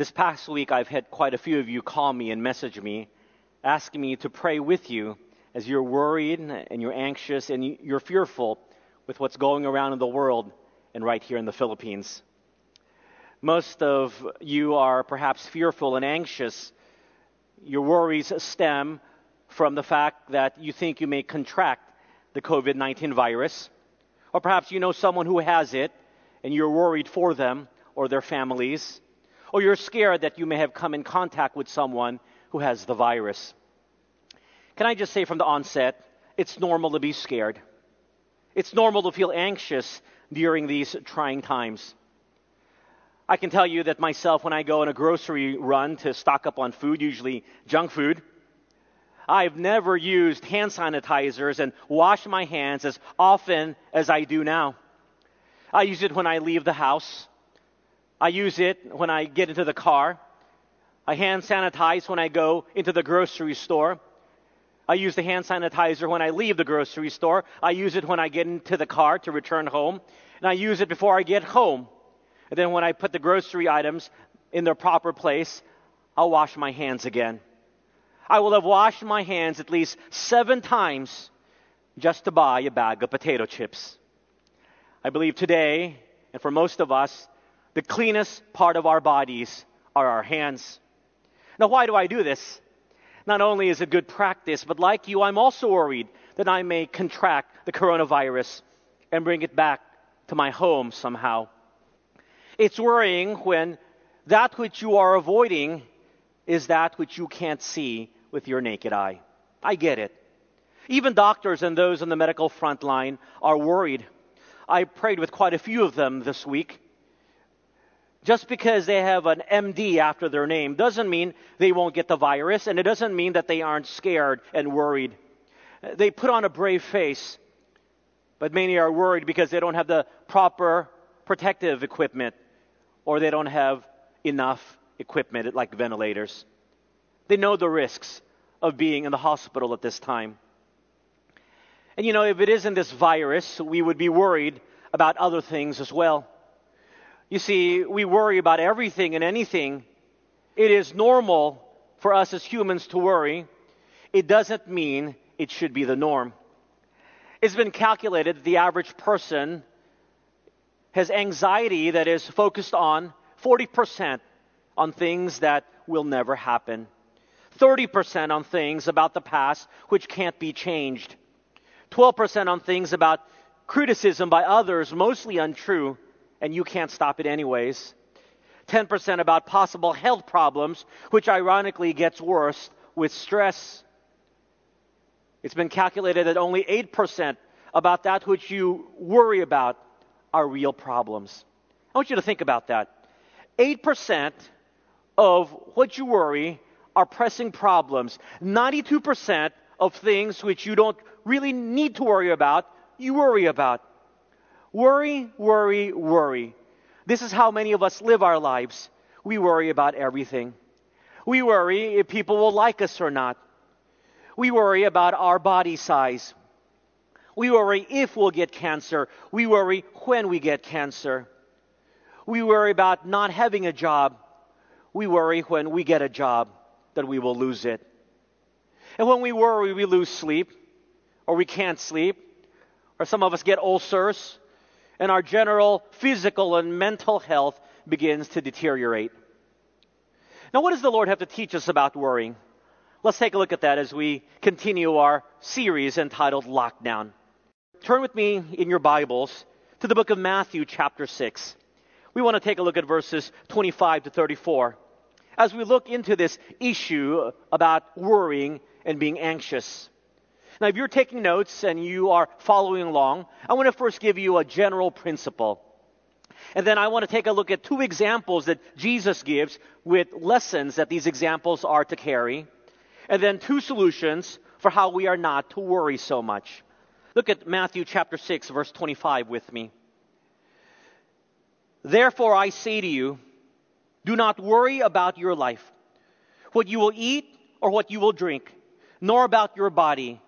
This past week, I've had quite a few of you call me and message me asking me to pray with you as you're worried and you're anxious and you're fearful with what's going around in the world and right here in the Philippines. Most of you are perhaps fearful and anxious. Your worries stem from the fact that you think you may contract the COVID 19 virus. Or perhaps you know someone who has it and you're worried for them or their families. Or you're scared that you may have come in contact with someone who has the virus. Can I just say from the onset, it's normal to be scared. It's normal to feel anxious during these trying times. I can tell you that myself, when I go on a grocery run to stock up on food, usually junk food, I've never used hand sanitizers and washed my hands as often as I do now. I use it when I leave the house. I use it when I get into the car. I hand sanitize when I go into the grocery store. I use the hand sanitizer when I leave the grocery store. I use it when I get into the car to return home. And I use it before I get home. And then when I put the grocery items in their proper place, I'll wash my hands again. I will have washed my hands at least seven times just to buy a bag of potato chips. I believe today, and for most of us, the cleanest part of our bodies are our hands. Now, why do I do this? Not only is it good practice, but like you, I'm also worried that I may contract the coronavirus and bring it back to my home somehow. It's worrying when that which you are avoiding is that which you can't see with your naked eye. I get it. Even doctors and those on the medical front line are worried. I prayed with quite a few of them this week. Just because they have an MD after their name doesn't mean they won't get the virus, and it doesn't mean that they aren't scared and worried. They put on a brave face, but many are worried because they don't have the proper protective equipment or they don't have enough equipment like ventilators. They know the risks of being in the hospital at this time. And you know, if it isn't this virus, we would be worried about other things as well. You see, we worry about everything and anything. It is normal for us as humans to worry. It doesn't mean it should be the norm. It's been calculated that the average person has anxiety that is focused on 40% on things that will never happen. 30% on things about the past which can't be changed, 12% on things about criticism by others, mostly untrue, and you can't stop it anyways, 10% about possible health problems, which ironically gets worse with stress. It's been calculated that only 8% about that which you worry about are real problems. I want you to think about that. 8% of what you worry are pressing problems. 92% of things which you don't really need to worry about, you worry about. Worry, worry, worry. This is how many of us live our lives. We worry about everything. We worry if people will like us or not. We worry about our body size. We worry if we'll get cancer. We worry when we get cancer. We worry about not having a job. We worry when we get a job that we will lose it. And when we worry, we lose sleep, or we can't sleep, or some of us get ulcers, and our general physical and mental health begins to deteriorate. Now, what does the Lord have to teach us about worrying? Let's take a look at that as we continue our series entitled Lockdown. Turn with me in your Bibles to the book of Matthew, chapter 6. We want to take a look at verses 25 to 34 as we look into this issue about worrying and being anxious. Now, if you're taking notes and you are following along, I want to first give you a general principle. And then I want to take a look at two examples that Jesus gives with lessons that these examples are to carry. And then two solutions for how we are not to worry so much. Look at Matthew chapter 6, verse 25 with me. Therefore I say to you, do not worry about your life, what you will eat or what you will drink, nor about your body,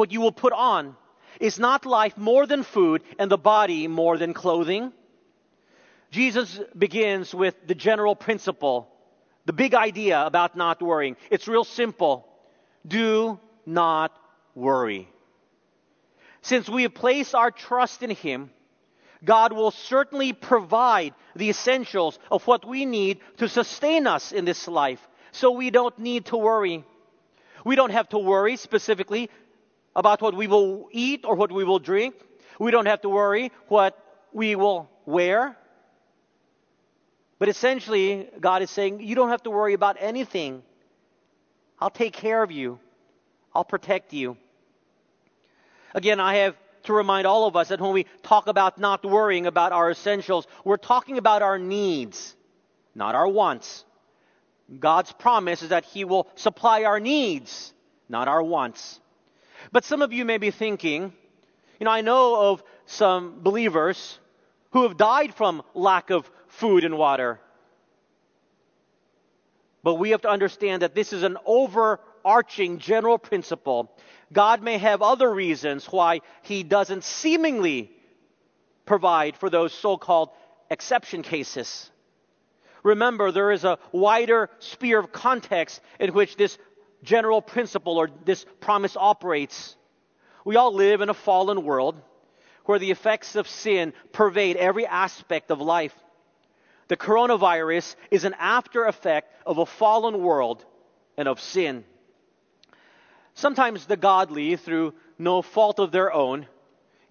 what you will put on. Is not life more than food and the body more than clothing? Jesus begins with the general principle the big idea about not worrying. It's real simple. Do not worry. Since we have placed our trust in Him, God will certainly provide the essentials of what we need to sustain us in this life. So we don't need to worry. We don't have to worry specifically about what we will eat or what we will drink. We don't have to worry what we will wear. But essentially, God is saying, you don't have to worry about anything. I'll take care of you. I'll protect you. Again, I have to remind all of us that when we talk about not worrying about our essentials, we're talking about our needs, not our wants. God's promise is that He will supply our needs, not our wants. But some of you may be thinking, you know, I know of some believers who have died from lack of food and water. But we have to understand that this is an overarching general principle. God may have other reasons why He doesn't seemingly provide for those so called exception cases. Remember, there is a wider sphere of context in which this general principle or this promise operates. We all live in a fallen world where the effects of sin pervade every aspect of life. The coronavirus is an after effect of a fallen world and of sin. Sometimes the godly, through no fault of their own,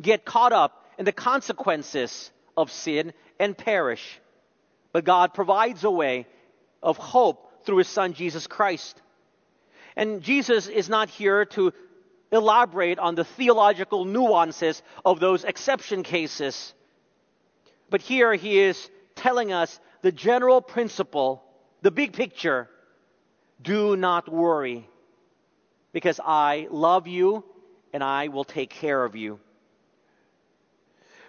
get caught up in the consequences of sin and perish. But God provides a way of hope through His Son, Jesus Christ. And Jesus is not here to elaborate on the theological nuances of those exception cases. But here He is telling us the general principle, the big picture. Do not worry, because I love you and I will take care of you.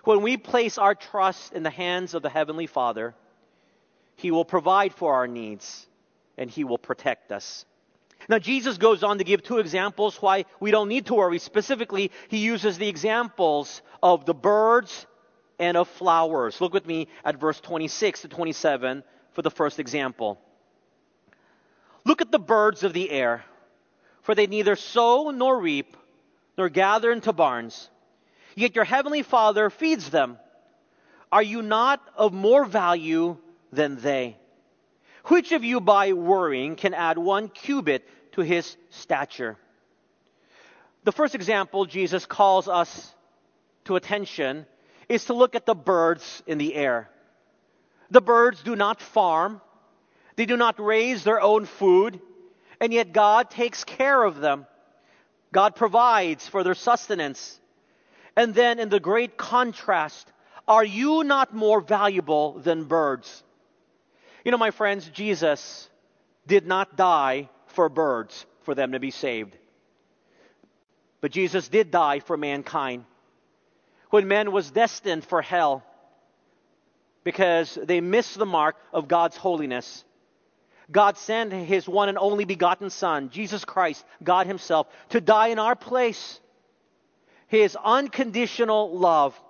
When we place our trust in the hands of the Heavenly Father, he will provide for our needs and He will protect us. Now, Jesus goes on to give two examples why we don't need to worry. Specifically, He uses the examples of the birds and of flowers. Look with me at verse 26 to 27 for the first example. Look at the birds of the air, for they neither sow nor reap, nor gather into barns, yet your heavenly Father feeds them. Are you not of more value than they. Which of you by worrying can add one cubit to his stature? The first example Jesus calls us to attention is to look at the birds in the air. The birds do not farm, they do not raise their own food, and yet God takes care of them. God provides for their sustenance. And then, in the great contrast, are you not more valuable than birds? You know, my friends, Jesus did not die for birds for them to be saved. But Jesus did die for mankind. When man was destined for hell because they missed the mark of God's holiness, God sent his one and only begotten Son, Jesus Christ, God Himself, to die in our place. His unconditional love,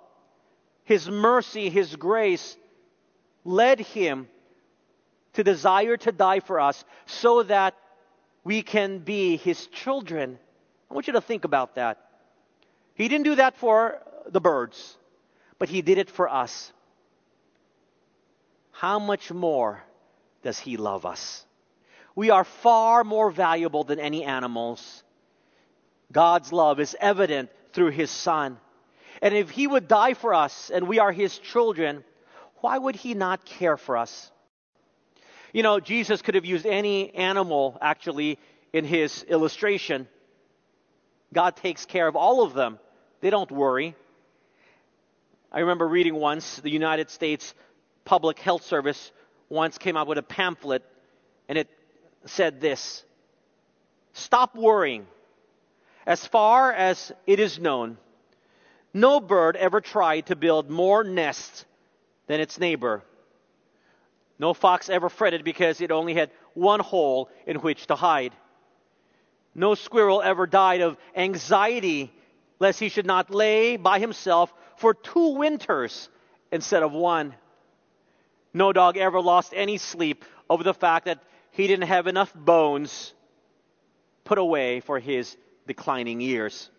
His mercy, His grace led Him to desire to die for us so that we can be his children. I want you to think about that. He didn't do that for the birds, but he did it for us. How much more does he love us? We are far more valuable than any animals. God's love is evident through his son. And if he would die for us and we are his children, why would he not care for us? You know, Jesus could have used any animal actually in his illustration. God takes care of all of them, they don't worry. I remember reading once the United States Public Health Service once came out with a pamphlet and it said this Stop worrying. As far as it is known, no bird ever tried to build more nests than its neighbor. No fox ever fretted because it only had one hole in which to hide. No squirrel ever died of anxiety lest he should not lay by himself for two winters instead of one. No dog ever lost any sleep over the fact that he didn't have enough bones put away for his declining years.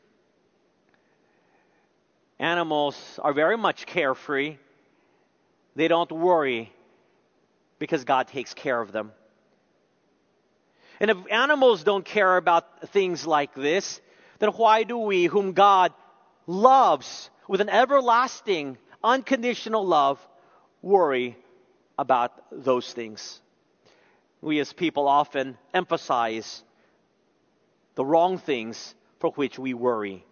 Animals are very much carefree. They don't worry because God takes care of them. And if animals don't care about things like this, then why do we, whom God loves with an everlasting, unconditional love, worry about those things? We as people often emphasize the wrong things for which we worry.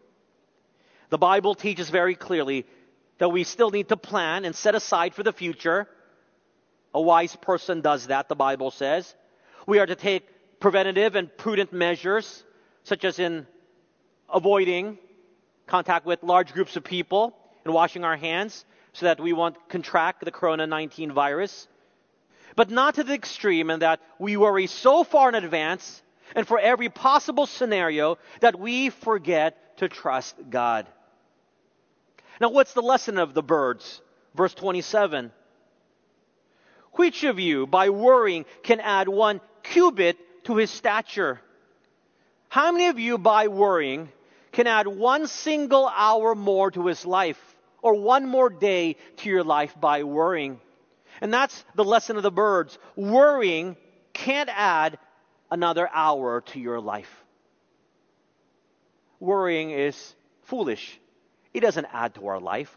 The Bible teaches very clearly that we still need to plan and set aside for the future. A wise person does that, the Bible says. We are to take preventative and prudent measures, such as in avoiding contact with large groups of people and washing our hands so that we won't contract the corona 19 virus. But not to the extreme in that we worry so far in advance and for every possible scenario that we forget to trust God. Now, what's the lesson of the birds? Verse 27. Which of you, by worrying, can add one cubit to his stature? How many of you, by worrying, can add one single hour more to his life or one more day to your life by worrying? And that's the lesson of the birds. Worrying can't add another hour to your life. Worrying is foolish. It doesn't add to our life.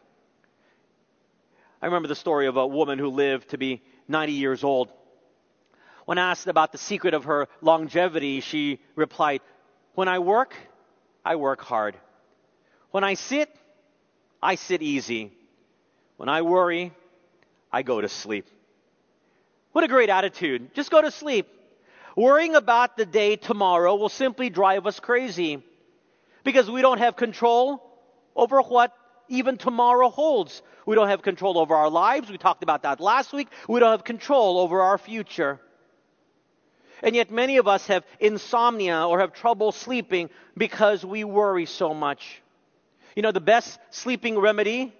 I remember the story of a woman who lived to be 90 years old. When asked about the secret of her longevity, she replied, When I work, I work hard. When I sit, I sit easy. When I worry, I go to sleep. What a great attitude. Just go to sleep. Worrying about the day tomorrow will simply drive us crazy because we don't have control over what even tomorrow holds. We don't have control over our lives. We talked about that last week. We don't have control over our future. And yet, many of us have insomnia or have trouble sleeping because we worry so much. You know, the best sleeping remedy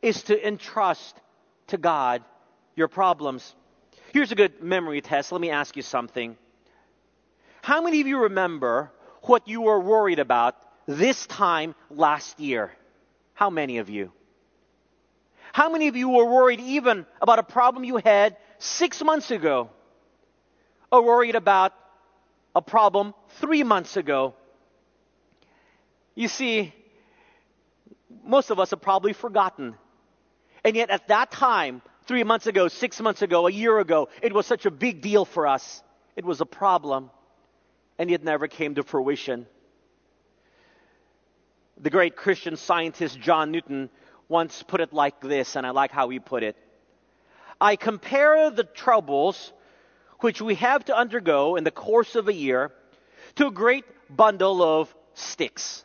is to entrust to God your problems. Here's a good memory test. Let me ask you something. How many of you remember what you were worried about this time last year? How many of you? How many of you were worried even about a problem you had six months ago? Or worried about a problem three months ago? You see, most of us have probably forgotten. And yet at that time, three months ago, six months ago, a year ago, it was such a big deal for us. It was a problem and it never came to fruition. The great Christian scientist John Newton once put it like this, and I like how he put it. I compare the troubles which we have to undergo in the course of a year to a great bundle of sticks.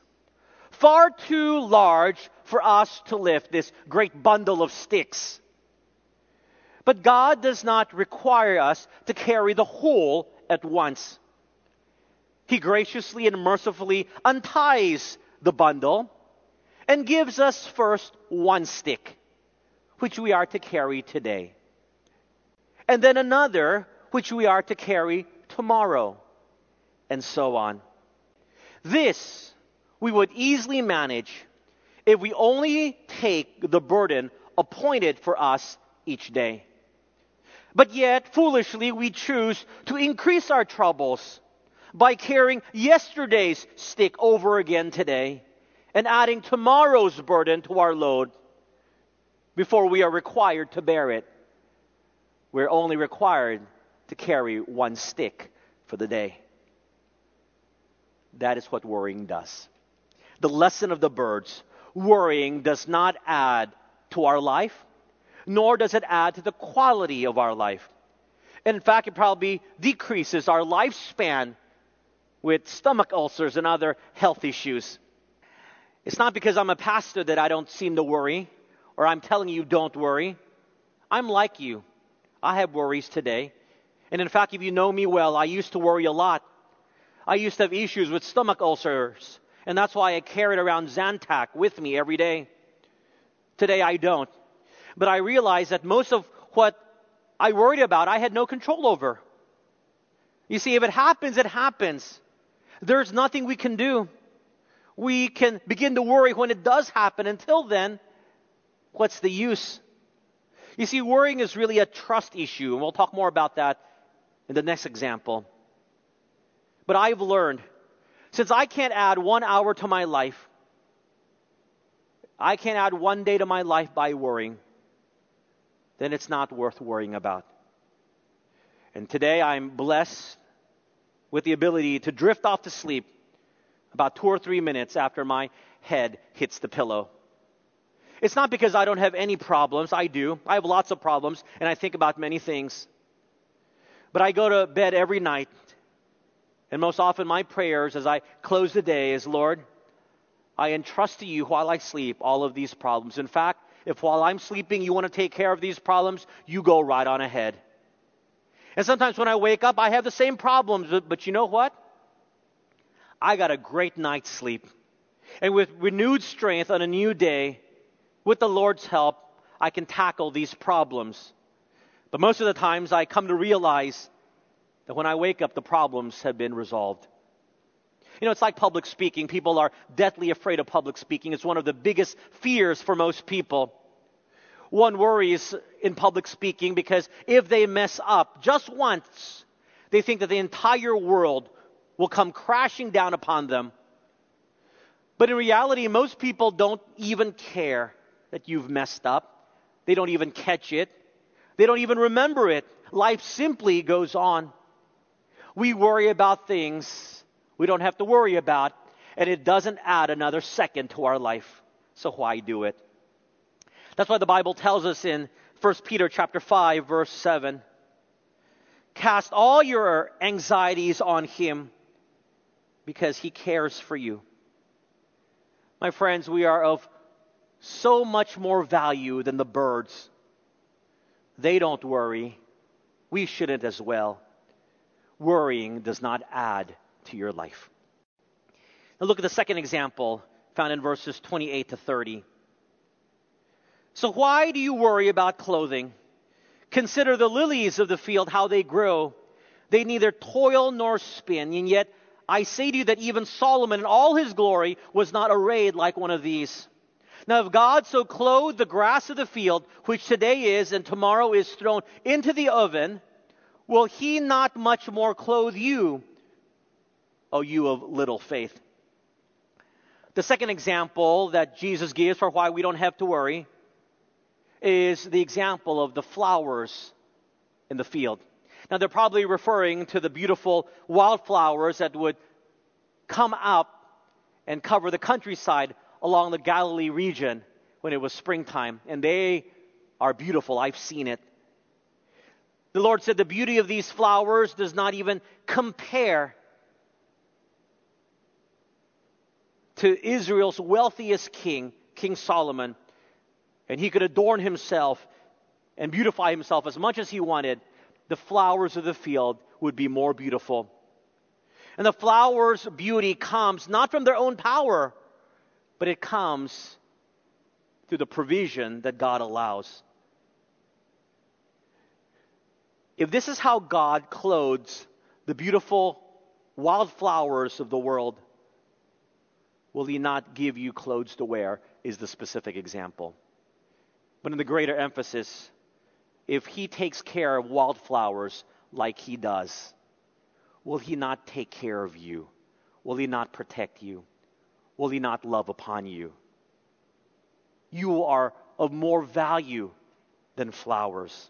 Far too large for us to lift this great bundle of sticks. But God does not require us to carry the whole at once. He graciously and mercifully unties the bundle and gives us first one stick, which we are to carry today, and then another, which we are to carry tomorrow, and so on. This we would easily manage if we only take the burden appointed for us each day. But yet, foolishly, we choose to increase our troubles by carrying yesterday's stick over again today and adding tomorrow's burden to our load before we are required to bear it. We're only required to carry one stick for the day. That is what worrying does. The lesson of the birds worrying does not add to our life, nor does it add to the quality of our life. In fact, it probably decreases our lifespan with stomach ulcers and other health issues. It's not because I'm a pastor that I don't seem to worry, or I'm telling you don't worry. I'm like you. I have worries today. And in fact, if you know me well, I used to worry a lot. I used to have issues with stomach ulcers, and that's why I carried around Zantac with me every day. Today I don't. But I realized that most of what I worried about, I had no control over. You see, if it happens, it happens. There's nothing we can do. We can begin to worry when it does happen. Until then, what's the use? You see, worrying is really a trust issue, and we'll talk more about that in the next example. But I've learned, since I can't add one hour to my life, I can't add one day to my life by worrying, then it's not worth worrying about. And today I'm blessed with the ability to drift off to sleep about two or three minutes after my head hits the pillow. It's not because I don't have any problems. I do. I have lots of problems, and I think about many things. But I go to bed every night, and most often my prayers as I close the day is Lord, I entrust to you while I sleep all of these problems. In fact, if while I'm sleeping you want to take care of these problems, you go right on ahead. And sometimes when I wake up, I have the same problems, but you know what? I got a great night's sleep. And with renewed strength on a new day, with the Lord's help, I can tackle these problems. But most of the times I come to realize that when I wake up, the problems have been resolved. You know, it's like public speaking. People are deathly afraid of public speaking. It's one of the biggest fears for most people. One worries in public speaking because if they mess up just once, they think that the entire world will come crashing down upon them. But in reality, most people don't even care that you've messed up. They don't even catch it. They don't even remember it. Life simply goes on. We worry about things we don't have to worry about, and it doesn't add another second to our life. So why do it? That's why the Bible tells us in 1 Peter chapter 5 verse 7, cast all your anxieties on him because he cares for you. My friends, we are of so much more value than the birds. They don't worry. We shouldn't as well. Worrying does not add to your life. Now look at the second example found in verses 28 to 30. So why do you worry about clothing? Consider the lilies of the field, how they grow. They neither toil nor spin, and yet I say to you that even Solomon in all his glory was not arrayed like one of these. Now, if God so clothed the grass of the field, which today is and tomorrow is thrown into the oven, will he not much more clothe you, O you of little faith. The second example that Jesus gives for why we don't have to worry is the example of the flowers in the field. Now, they're probably referring to the beautiful wildflowers that would come up and cover the countryside along the Galilee region when it was springtime. And they are beautiful. I've seen it. The Lord said the beauty of these flowers does not even compare to Israel's wealthiest king, King Solomon, and he could adorn himself and beautify himself as much as he wanted, the flowers of the field would be more beautiful. And the flowers' beauty comes not from their own power, but it comes through the provision that God allows. If this is how God clothes the beautiful wildflowers of the world, will he not give you clothes to wear? Is the specific example. But in the greater emphasis, if he takes care of wildflowers like he does, will he not take care of you? Will he not protect you? Will he not love upon you? You are of more value than flowers.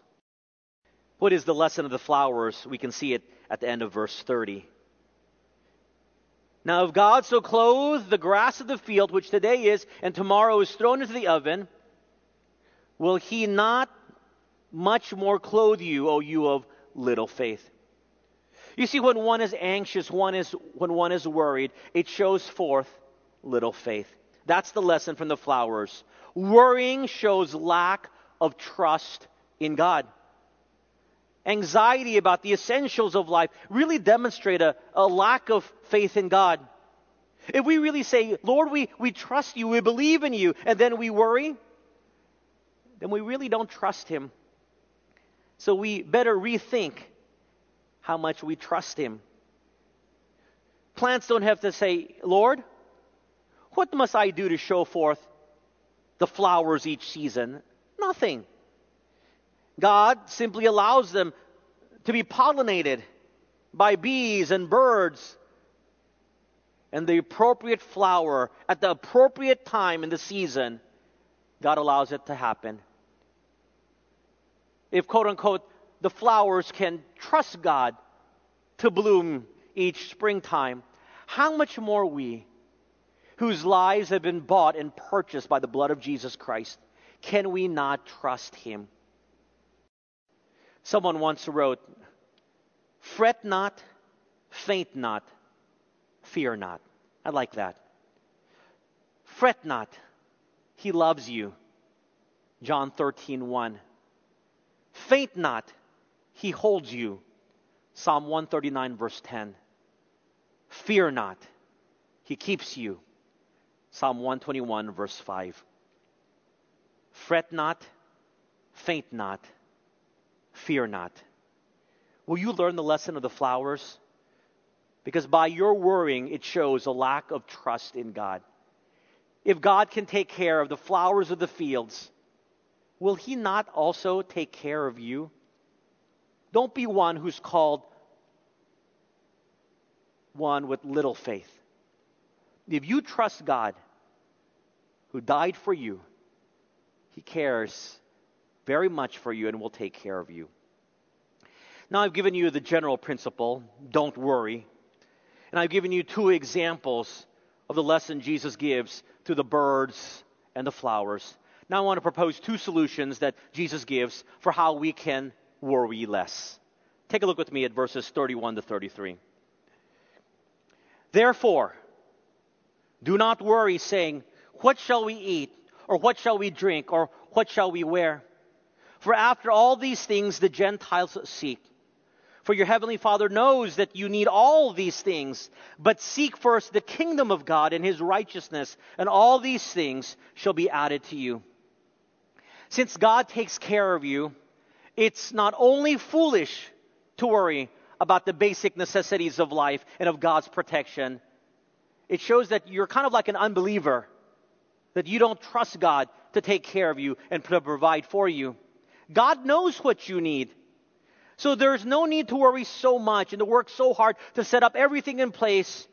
What is the lesson of the flowers? We can see it at the end of verse 30. Now, if God so clothed the grass of the field, which today is and tomorrow is thrown into the oven, will he not much more clothe you, O you of little faith? You see, when one is anxious, one is, when one is worried, it shows forth little faith. That's the lesson from the flowers. Worrying shows lack of trust in God anxiety about the essentials of life really demonstrate a, a lack of faith in God. If we really say, Lord, we, we trust you, we believe in you, and then we worry, then we really don't trust Him. So we better rethink how much we trust Him. Plants don't have to say, Lord, what must I do to show forth the flowers each season? Nothing. God simply allows them to be pollinated by bees and birds. And the appropriate flower at the appropriate time in the season, God allows it to happen. If, quote unquote, the flowers can trust God to bloom each springtime, how much more we, whose lives have been bought and purchased by the blood of Jesus Christ, can we not trust Him? Someone once wrote, Fret not, faint not, fear not. I like that. Fret not, He loves you. John 13, 1. Faint not, He holds you. Psalm 139, verse 10. Fear not, He keeps you. Psalm 121, verse 5. Fret not, faint not, fear not. Will you learn the lesson of the flowers? Because by your worrying, it shows a lack of trust in God. If God can take care of the flowers of the fields, will He not also take care of you? Don't be one who's called one with little faith. If you trust God, who died for you, He cares very much for you and will take care of you. Now, I've given you the general principle don't worry. And I've given you two examples of the lesson Jesus gives to the birds and the flowers. Now, I want to propose two solutions that Jesus gives for how we can worry less. Take a look with me at verses 31 to 33. Therefore, do not worry, saying, What shall we eat? Or what shall we drink? Or what shall we wear? For after all these things the Gentiles seek. For your heavenly Father knows that you need all these things. But seek first the kingdom of God and his righteousness, and all these things shall be added to you. Since God takes care of you, it's not only foolish to worry about the basic necessities of life and of God's protection, it shows that you're kind of like an unbeliever, that you don't trust God to take care of you and to provide for you. God knows what you need. So there's no need to worry so much and to work so hard to set up everything in place,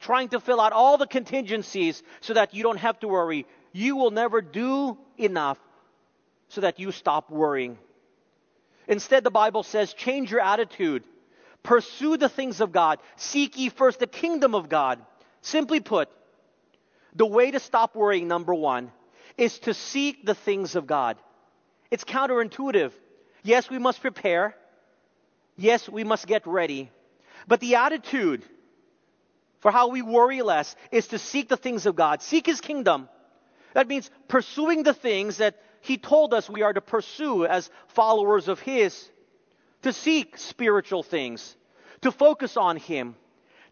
trying to fill out all the contingencies so that you don't have to worry. You will never do enough so that you stop worrying. Instead, the Bible says, change your attitude. Pursue the things of God. Seek ye first the kingdom of God. Simply put, the way to stop worrying, number one, is to seek the things of God. It's counterintuitive. Yes, we must prepare. Yes, we must get ready. But the attitude for how we worry less is to seek the things of God, seek His kingdom. That means pursuing the things that He told us we are to pursue as followers of His, to seek spiritual things, to focus on Him,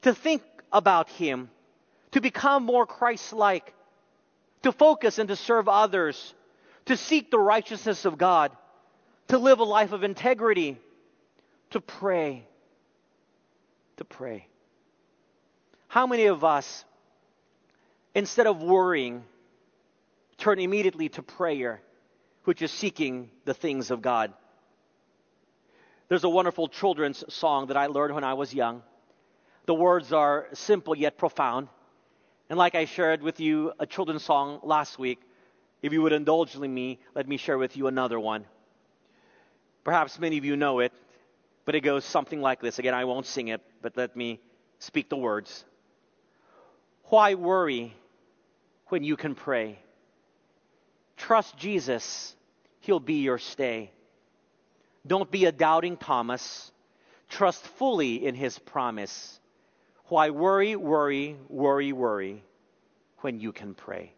to think about Him, to become more Christ like, to focus and to serve others, to seek the righteousness of God to live a life of integrity, to pray. To pray. How many of us, instead of worrying, turn immediately to prayer, which is seeking the things of God? There's a wonderful children's song that I learned when I was young. The words are simple yet profound. And like I shared with you a children's song last week, if you would indulge me, let me share with you another one. Perhaps many of you know it, but it goes something like this. Again, I won't sing it, but let me speak the words. Why worry when you can pray? Trust Jesus, He'll be your stay. Don't be a doubting Thomas. Trust fully in His promise. Why worry, worry, worry, worry when you can pray?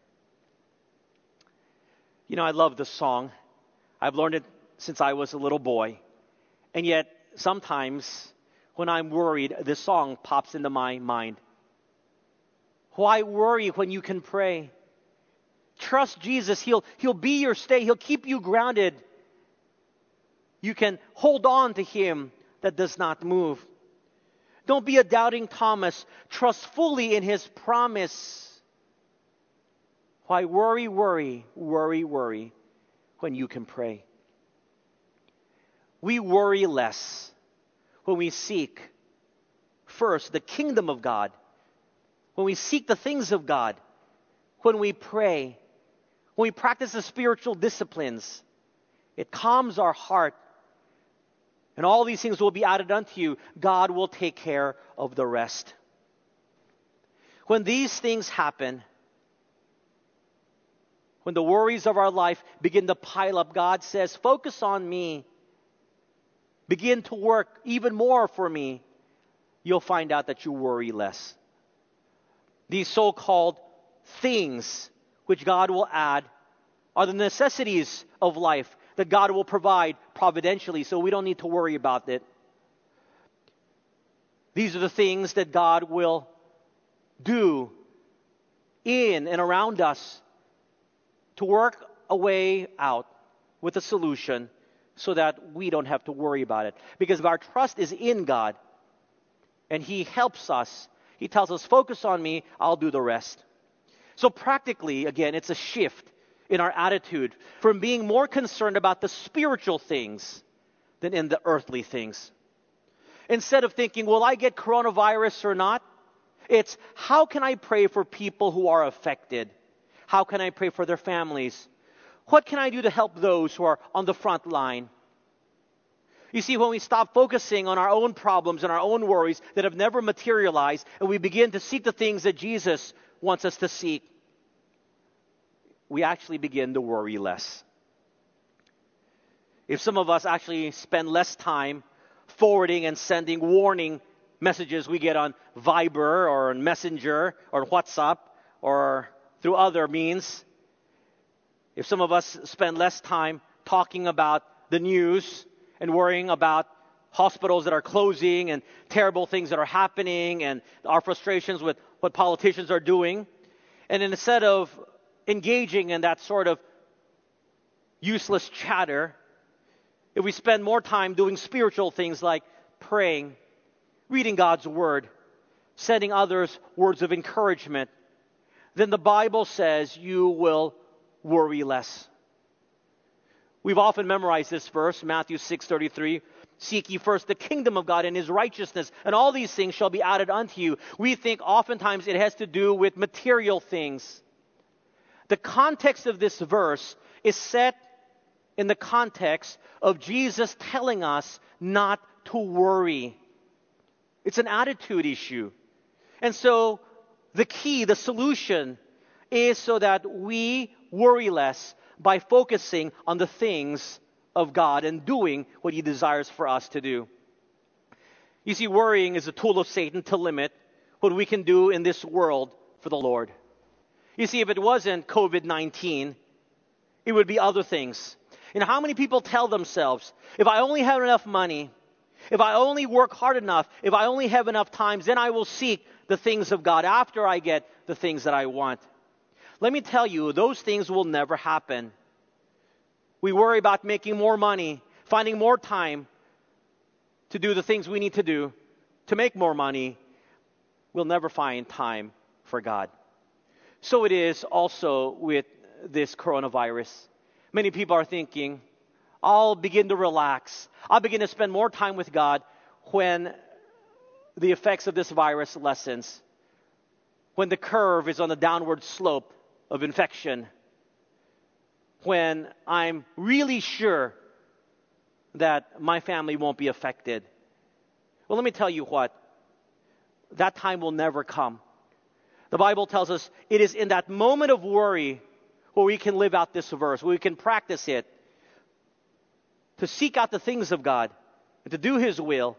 You know, I love this song. I've learned it since I was a little boy. And yet, sometimes when I'm worried, this song pops into my mind. Why worry when you can pray? Trust Jesus. He'll, he'll be your stay. He'll keep you grounded. You can hold on to Him that does not move. Don't be a doubting Thomas. Trust fully in his promise. Why worry, worry, worry, worry when you can pray? We worry less when we seek first the kingdom of God, when we seek the things of God, when we pray, when we practice the spiritual disciplines. It calms our heart. And all these things will be added unto you. God will take care of the rest. When these things happen, when the worries of our life begin to pile up, God says, Focus on me. Begin to work even more for me. You'll find out that you worry less. These so called things which God will add are the necessities of life that God will provide providentially, so we don't need to worry about it. These are the things that God will do in and around us to work a way out with a solution so that we don't have to worry about it. Because if our trust is in God and He helps us, He tells us, focus on me, I'll do the rest. So, practically, again, it's a shift in our attitude from being more concerned about the spiritual things than in the earthly things. Instead of thinking, will I get coronavirus or not? It's how can I pray for people who are affected? How can I pray for their families? What can I do to help those who are on the front line? You see, when we stop focusing on our own problems and our own worries that have never materialized, and we begin to seek the things that Jesus wants us to seek, we actually begin to worry less. If some of us actually spend less time forwarding and sending warning messages we get on Viber or on Messenger or WhatsApp or through other means, if some of us spend less time talking about the news and worrying about hospitals that are closing and terrible things that are happening and our frustrations with what politicians are doing, and instead of engaging in that sort of useless chatter, if we spend more time doing spiritual things like praying, reading God's Word, sending others words of encouragement, then the Bible says you will worry less. We've often memorized this verse, Matthew 6:33. Seek ye first the kingdom of God and his righteousness, and all these things shall be added unto you. We think oftentimes it has to do with material things. The context of this verse is set in the context of Jesus telling us not to worry. It's an attitude issue. And so the key, the solution is so that we worry less by focusing on the things of God and doing what He desires for us to do. You see, worrying is a tool of Satan to limit what we can do in this world for the Lord. You see, if it wasn't COVID 19, it would be other things. Know, how many people tell themselves, if I only have enough money, if I only work hard enough, if I only have enough times, then I will seek the things of God after I get the things that I want. Let me tell you, those things will never happen. We worry about making more money, finding more time to do the things we need to do to make more money. We'll never find time for God. So it is also with this coronavirus. Many people are thinking, I'll begin to relax. I'll begin to spend more time with God when the effects of this virus lessens, when the curve is on the downward slope of infection, when I'm really sure that my family won't be affected. Well, let me tell you what, that time will never come. The Bible tells us it is in that moment of worry where we can live out this verse, where we can practice it to seek out the things of God and to do His will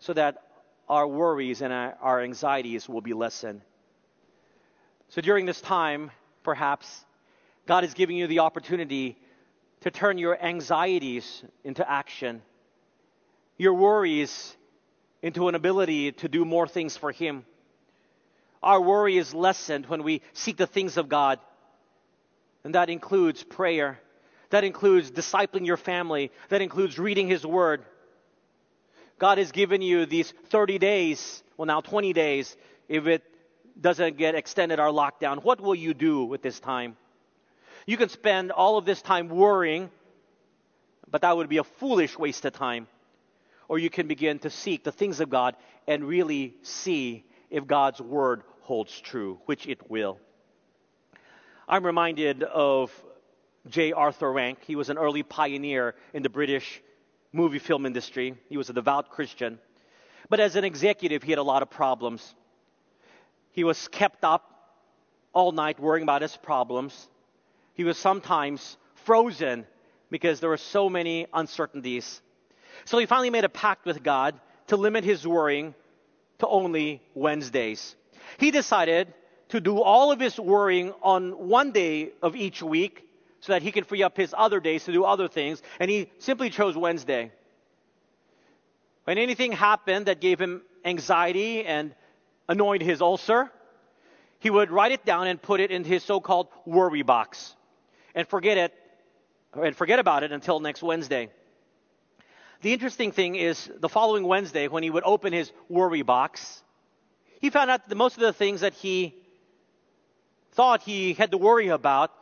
so that our worries and our anxieties will be lessened. So during this time, perhaps, God is giving you the opportunity to turn your anxieties into action, your worries into an ability to do more things for Him. Our worry is lessened when we seek the things of God, and that includes prayer that includes discipling your family. That includes reading His Word. God has given you these 30 days, well, now 20 days, if it doesn't get extended, our lockdown. What will you do with this time? You can spend all of this time worrying, but that would be a foolish waste of time. Or you can begin to seek the things of God and really see if God's word holds true, which it will. I'm reminded of J. Arthur Rank. He was an early pioneer in the British movie film industry. He was a devout Christian. But as an executive, he had a lot of problems. He was kept up all night worrying about his problems. He was sometimes frozen because there were so many uncertainties. So he finally made a pact with God to limit his worrying to only Wednesdays. He decided to do all of his worrying on one day of each week so that he can free up his other days to do other things. And he simply chose Wednesday. When anything happened that gave him anxiety and annoyed his ulcer, he would write it down and put it in his so-called worry box and forget it and forget about it until next Wednesday. The interesting thing is the following Wednesday when he would open his worry box, he found out that most of the things that he thought he had to worry about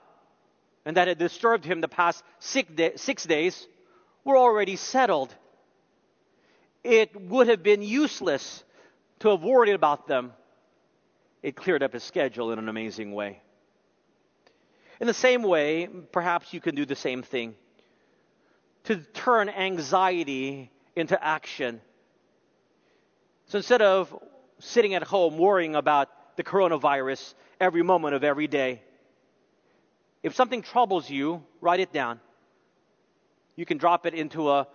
and that had disturbed him the past six, day, six days were already settled. It would have been useless to have worried about them. It cleared up his schedule in an amazing way. In the same way, perhaps you can do the same thing to turn anxiety into action. So instead of sitting at home worrying about the coronavirus every moment of every day, if something troubles you, write it down. You can drop it into a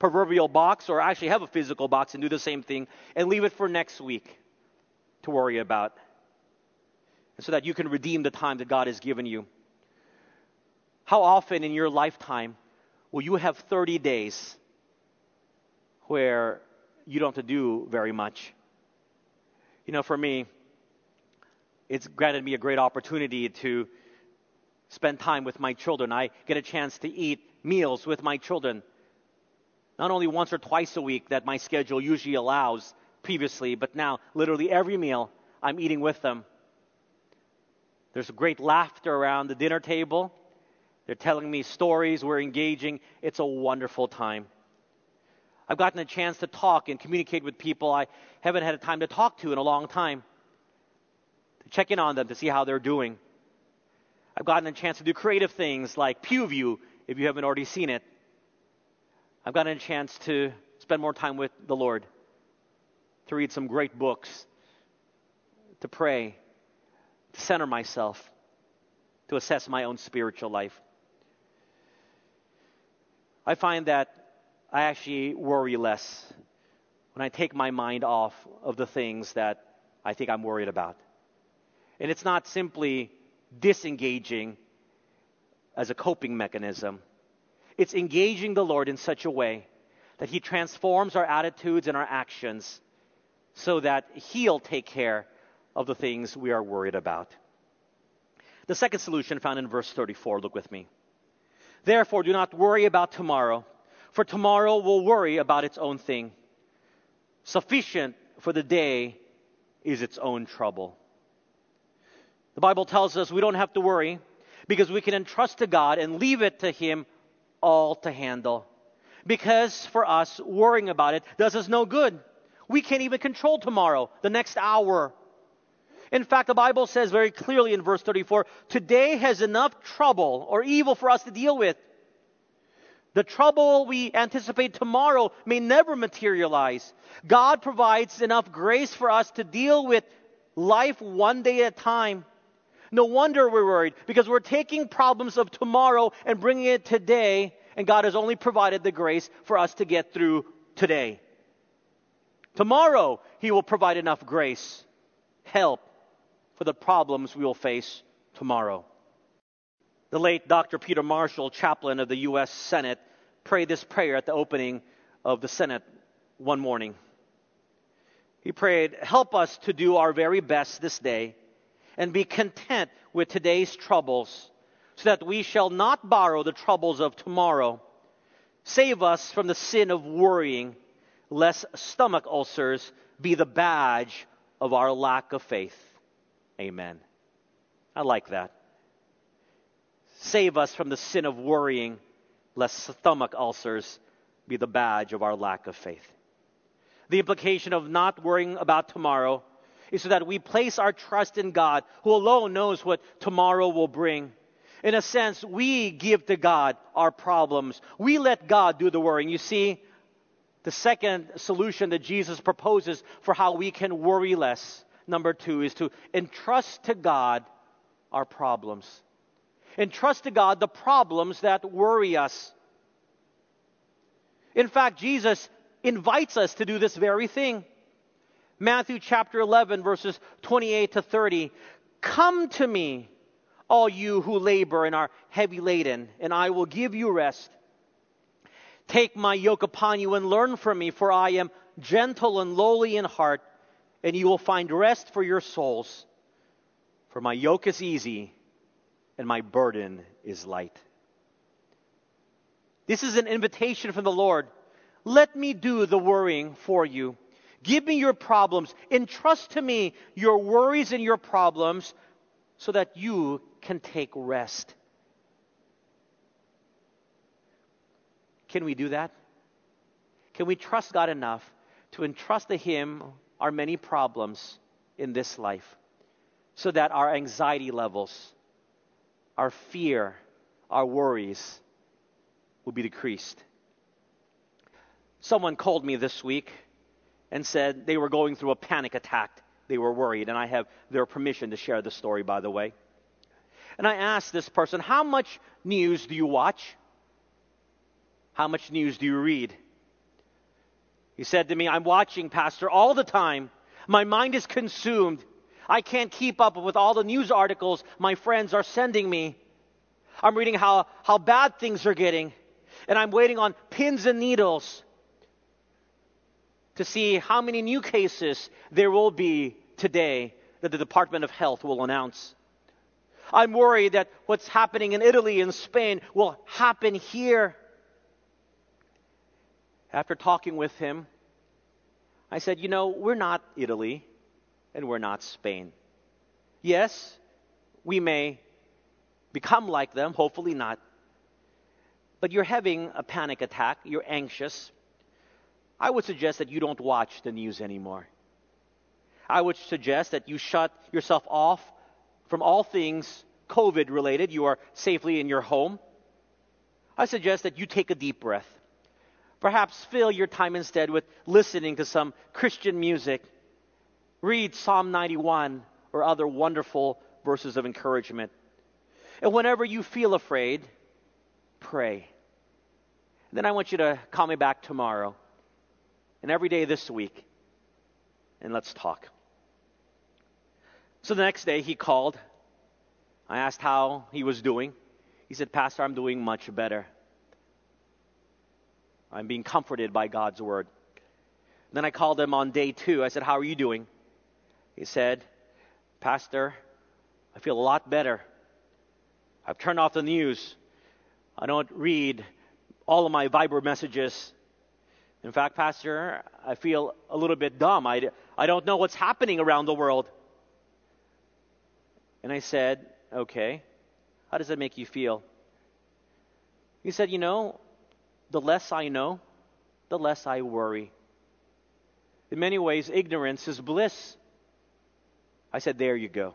proverbial box or actually have a physical box and do the same thing and leave it for next week to worry about. So that you can redeem the time that God has given you. How often in your lifetime will you have 30 days where you don't have to do very much? You know, for me, it's granted me a great opportunity to spend time with my children. I get a chance to eat meals with my children. Not only once or twice a week that my schedule usually allows previously, but now literally every meal I'm eating with them. There's great laughter around the dinner table. They're telling me stories. We're engaging. It's a wonderful time. I've gotten a chance to talk and communicate with people I haven't had a time to talk to in a long time. To check in on them to see how they're doing. I've gotten a chance to do creative things like PewView, if you haven't already seen it. I've gotten a chance to spend more time with the Lord, to read some great books, to pray, to center myself, to assess my own spiritual life. I find that I actually worry less when I take my mind off of the things that I think I'm worried about. And it's not simply disengaging as a coping mechanism. It's engaging the Lord in such a way that He transforms our attitudes and our actions so that He'll take care of the things we are worried about. The second solution found in verse 34, look with me. Therefore, do not worry about tomorrow, for tomorrow will worry about its own thing. Sufficient for the day is its own trouble. The Bible tells us we don't have to worry because we can entrust to God and leave it to Him all to handle. Because for us, worrying about it does us no good. We can't even control tomorrow, the next hour. In fact, the Bible says very clearly in verse 34 today has enough trouble or evil for us to deal with. The trouble we anticipate tomorrow may never materialize. God provides enough grace for us to deal with life one day at a time. No wonder we're worried because we're taking problems of tomorrow and bringing it today, and God has only provided the grace for us to get through today. Tomorrow, He will provide enough grace, help for the problems we will face tomorrow. The late Dr. Peter Marshall, chaplain of the U.S. Senate, prayed this prayer at the opening of the Senate one morning. He prayed, Help us to do our very best this day and be content with today's troubles, so that we shall not borrow the troubles of tomorrow. Save us from the sin of worrying. lest stomach ulcers be the badge of our lack of faith. Amen. I like that. Save us from the sin of worrying, lest stomach ulcers be the badge of our lack of faith. The implication of not worrying about tomorrow is so that we place our trust in God, who alone knows what tomorrow will bring. In a sense, we give to God our problems. We let God do the worrying. You see, the second solution that Jesus proposes for how we can worry less, number two, is to entrust to God our problems. Entrust to God the problems that worry us. In fact, Jesus invites us to do this very thing. Matthew chapter 11, verses 28 to 30. Come to me, all you who labor and are heavy laden, and I will give you rest. Take my yoke upon you and learn from me, for I am gentle and lowly in heart, and you will find rest for your souls. For my yoke is easy and my burden is light. This is an invitation from the Lord. Let me do the worrying for you. Give me your problems. Entrust to me your worries and your problems so that you can take rest. Can we do that? Can we trust God enough to entrust to Him our many problems in this life so that our anxiety levels, our fear, our worries will be decreased? Someone called me this week and said they were going through a panic attack. They were worried, and I have their permission to share the story, by the way. And I asked this person, How much news do you watch? How much news do you read? He said to me, I'm watching, Pastor, all the time. My mind is consumed. I can't keep up with all the news articles my friends are sending me. I'm reading how, how bad things are getting, and I'm waiting on pins and needles to see how many new cases there will be today that the Department of Health will announce. I'm worried that what's happening in Italy and Spain will happen here. After talking with him, I said, You know, we're not Italy and we're not Spain. Yes, we may become like them, hopefully not. But you're having a panic attack, you're anxious. I would suggest that you don't watch the news anymore. I would suggest that you shut yourself off from all things COVID related. You are safely in your home. I suggest that you take a deep breath. Perhaps fill your time instead with listening to some Christian music. Read Psalm 91 or other wonderful verses of encouragement. And whenever you feel afraid, pray. Then I want you to call me back tomorrow and every day this week, and let's talk. So the next day he called. I asked how he was doing. He said, Pastor, I'm doing much better. I'm being comforted by God's word. Then I called him on day two. I said, How are you doing? He said, Pastor, I feel a lot better. I've turned off the news. I don't read all of my Viber messages. In fact, Pastor, I feel a little bit dumb. I, I don't know what's happening around the world. And I said, Okay, how does that make you feel? He said, You know, the less I know, the less I worry. In many ways, ignorance is bliss. I said, There you go.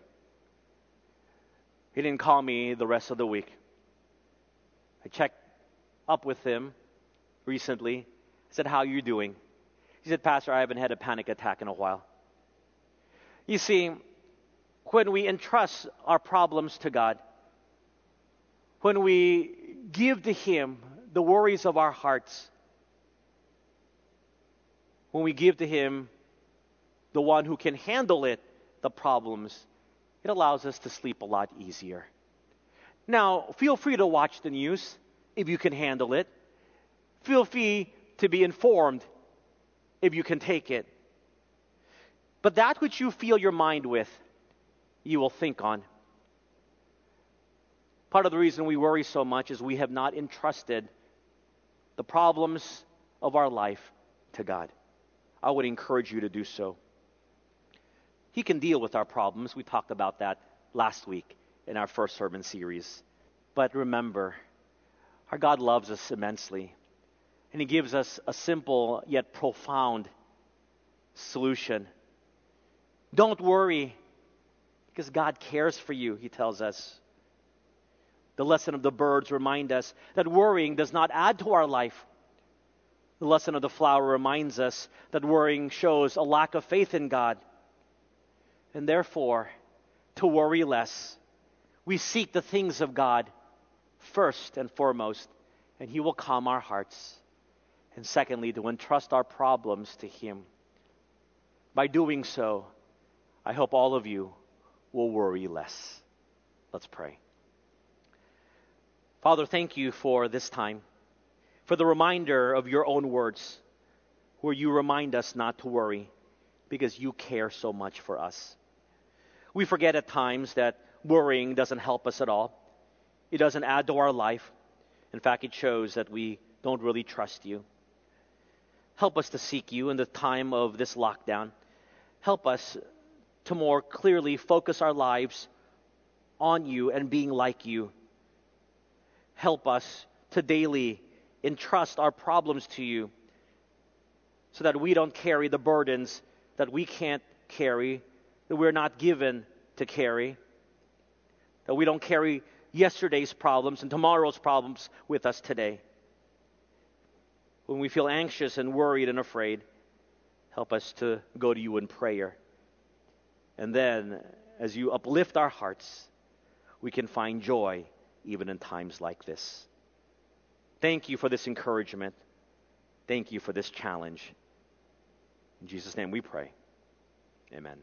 He didn't call me the rest of the week. I checked up with him recently. I said, How are you doing? He said, Pastor, I haven't had a panic attack in a while. You see, when we entrust our problems to God, when we give to Him the worries of our hearts, when we give to Him the one who can handle it, the problems, it allows us to sleep a lot easier. Now, feel free to watch the news if you can handle it. Feel free to be informed if you can take it. But that which you fill your mind with, you will think on. Part of the reason we worry so much is we have not entrusted the problems of our life to God. I would encourage you to do so. He can deal with our problems. We talked about that last week in our first sermon series. But remember, our God loves us immensely. And He gives us a simple yet profound solution. Don't worry, because God cares for you, He tells us. The lesson of the birds remind us that worrying does not add to our life. The lesson of the flower reminds us that worrying shows a lack of faith in God. And therefore, to worry less, we seek the things of God first and foremost, and He will calm our hearts. And secondly, to entrust our problems to Him. By doing so, I hope all of you will worry less. Let's pray. Father, thank you for this time, for the reminder of your own words, where you remind us not to worry because you care so much for us. We forget at times that worrying doesn't help us at all. It doesn't add to our life. In fact, it shows that we don't really trust you. Help us to seek you in the time of this lockdown. Help us to more clearly focus our lives on you and being like you. Help us to daily entrust our problems to you so that we don't carry the burdens that we can't carry, that we're not given to carry, that we don't carry yesterday's problems and tomorrow's problems with us today. When we feel anxious and worried and afraid, help us to go to you in prayer. And then, as you uplift our hearts, we can find joy even in times like this. Thank you for this encouragement. Thank you for this challenge. In Jesus' name we pray. Amen.